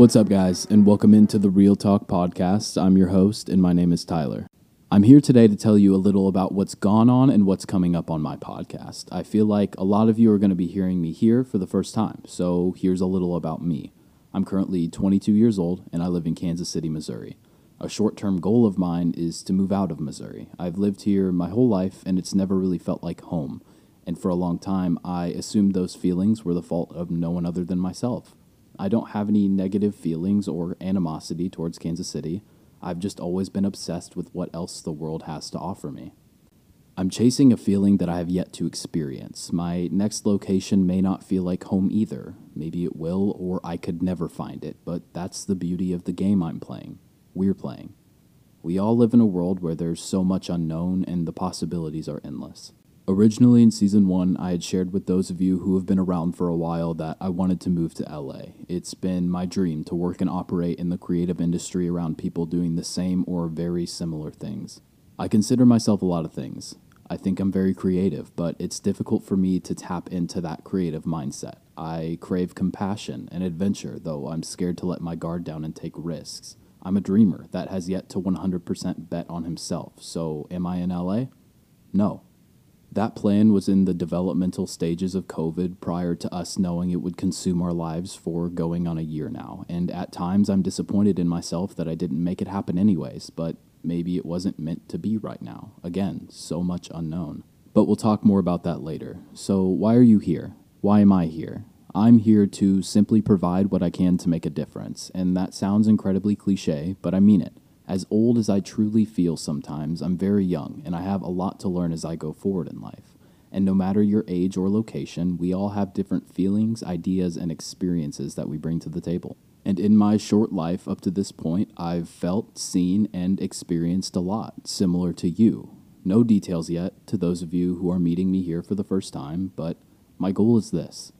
What's up, guys, and welcome into the Real Talk Podcast. I'm your host, and my name is Tyler. I'm here today to tell you a little about what's gone on and what's coming up on my podcast. I feel like a lot of you are going to be hearing me here for the first time, so here's a little about me. I'm currently 22 years old, and I live in Kansas City, Missouri. A short term goal of mine is to move out of Missouri. I've lived here my whole life, and it's never really felt like home. And for a long time, I assumed those feelings were the fault of no one other than myself. I don't have any negative feelings or animosity towards Kansas City. I've just always been obsessed with what else the world has to offer me. I'm chasing a feeling that I have yet to experience. My next location may not feel like home either. Maybe it will, or I could never find it, but that's the beauty of the game I'm playing. We're playing. We all live in a world where there's so much unknown and the possibilities are endless. Originally in season one, I had shared with those of you who have been around for a while that I wanted to move to LA. It's been my dream to work and operate in the creative industry around people doing the same or very similar things. I consider myself a lot of things. I think I'm very creative, but it's difficult for me to tap into that creative mindset. I crave compassion and adventure, though I'm scared to let my guard down and take risks. I'm a dreamer that has yet to 100% bet on himself, so am I in LA? No. That plan was in the developmental stages of COVID prior to us knowing it would consume our lives for going on a year now. And at times I'm disappointed in myself that I didn't make it happen anyways, but maybe it wasn't meant to be right now. Again, so much unknown. But we'll talk more about that later. So, why are you here? Why am I here? I'm here to simply provide what I can to make a difference. And that sounds incredibly cliche, but I mean it. As old as I truly feel sometimes, I'm very young and I have a lot to learn as I go forward in life. And no matter your age or location, we all have different feelings, ideas, and experiences that we bring to the table. And in my short life up to this point, I've felt, seen, and experienced a lot, similar to you. No details yet to those of you who are meeting me here for the first time, but my goal is this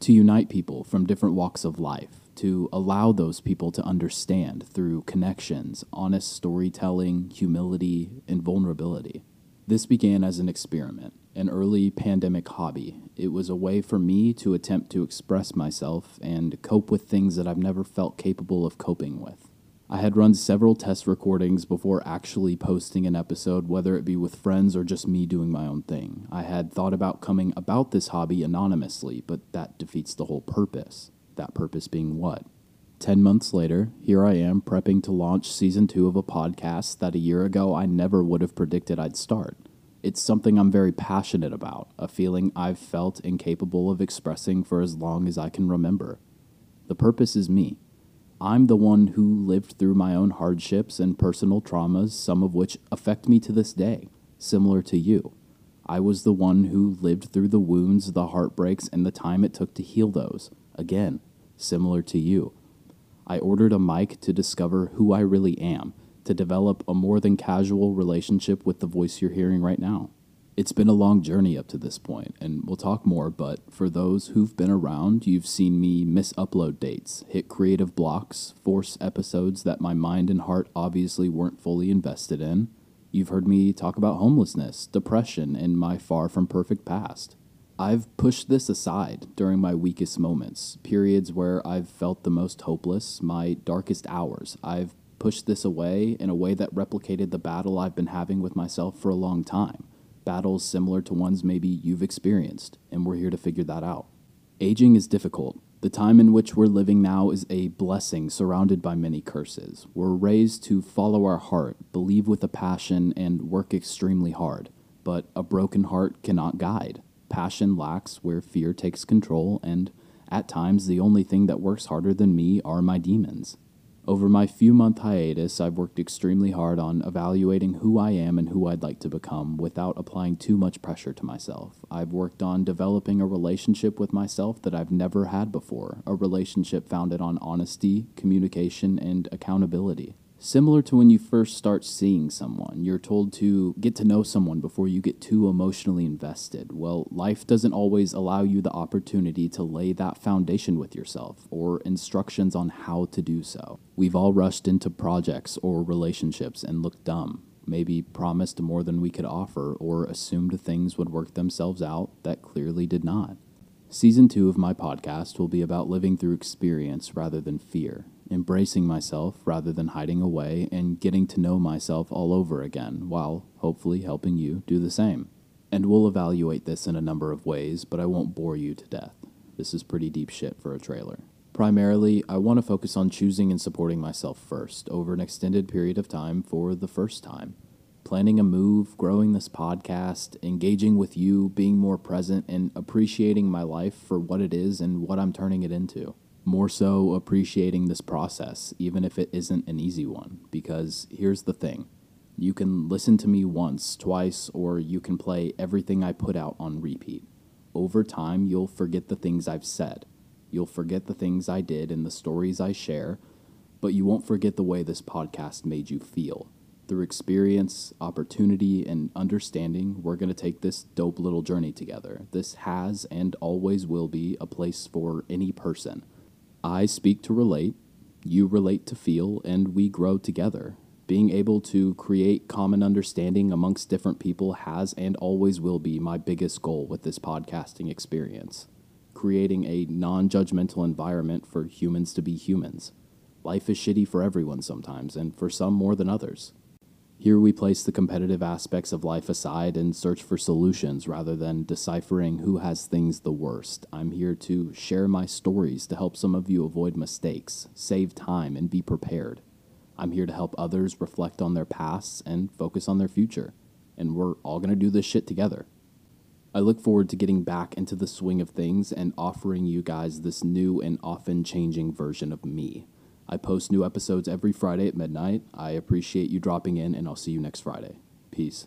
to unite people from different walks of life, to allow those people to understand through connections, honest storytelling, humility, and vulnerability. This began as an experiment, an early pandemic hobby. It was a way for me to attempt to express myself and cope with things that I've never felt capable of coping with. I had run several test recordings before actually posting an episode, whether it be with friends or just me doing my own thing. I had thought about coming about this hobby anonymously, but that defeats the whole purpose. That purpose being what? 10 months later, here I am prepping to launch season two of a podcast that a year ago I never would have predicted I'd start. It's something I'm very passionate about, a feeling I've felt incapable of expressing for as long as I can remember. The purpose is me. I'm the one who lived through my own hardships and personal traumas, some of which affect me to this day, similar to you. I was the one who lived through the wounds, the heartbreaks, and the time it took to heal those. Again, similar to you. I ordered a mic to discover who I really am, to develop a more than casual relationship with the voice you're hearing right now. It's been a long journey up to this point, and we'll talk more, but for those who've been around, you've seen me miss upload dates, hit creative blocks, force episodes that my mind and heart obviously weren't fully invested in. You've heard me talk about homelessness, depression, and my far from perfect past. I've pushed this aside during my weakest moments, periods where I've felt the most hopeless, my darkest hours. I've pushed this away in a way that replicated the battle I've been having with myself for a long time. Battles similar to ones maybe you've experienced, and we're here to figure that out. Aging is difficult. The time in which we're living now is a blessing surrounded by many curses. We're raised to follow our heart, believe with a passion, and work extremely hard. But a broken heart cannot guide passion lacks where fear takes control, and at times the only thing that works harder than me are my demons. Over my few month hiatus, I've worked extremely hard on evaluating who I am and who I'd like to become without applying too much pressure to myself. I've worked on developing a relationship with myself that I've never had before, a relationship founded on honesty, communication, and accountability. Similar to when you first start seeing someone, you're told to get to know someone before you get too emotionally invested. Well, life doesn't always allow you the opportunity to lay that foundation with yourself or instructions on how to do so. We've all rushed into projects or relationships and looked dumb, maybe promised more than we could offer, or assumed things would work themselves out that clearly did not. Season two of my podcast will be about living through experience rather than fear embracing myself rather than hiding away, and getting to know myself all over again, while hopefully helping you do the same. And we'll evaluate this in a number of ways, but I won't bore you to death. This is pretty deep shit for a trailer. Primarily, I want to focus on choosing and supporting myself first over an extended period of time for the first time. Planning a move, growing this podcast, engaging with you, being more present, and appreciating my life for what it is and what I'm turning it into more so appreciating this process, even if it isn't an easy one. Because here's the thing you can listen to me once, twice, or you can play everything I put out on repeat. Over time, you'll forget the things I've said. You'll forget the things I did and the stories I share, but you won't forget the way this podcast made you feel. Through experience, opportunity, and understanding, we're going to take this dope little journey together. This has and always will be a place for any person I speak to relate, you relate to feel, and we grow together. Being able to create common understanding amongst different people has and always will be my biggest goal with this podcasting experience. Creating a non judgmental environment for humans to be humans. Life is shitty for everyone sometimes, and for some more than others. Here we place the competitive aspects of life aside and search for solutions rather than deciphering who has things the worst. I'm here to share my stories to help some of you avoid mistakes, save time, and be prepared. I'm here to help others reflect on their pasts and focus on their future. And we're all going to do this shit together. I look forward to getting back into the swing of things and offering you guys this new and often changing version of me. I post new episodes every Friday at midnight. I appreciate you dropping in, and I'll see you next Friday. Peace.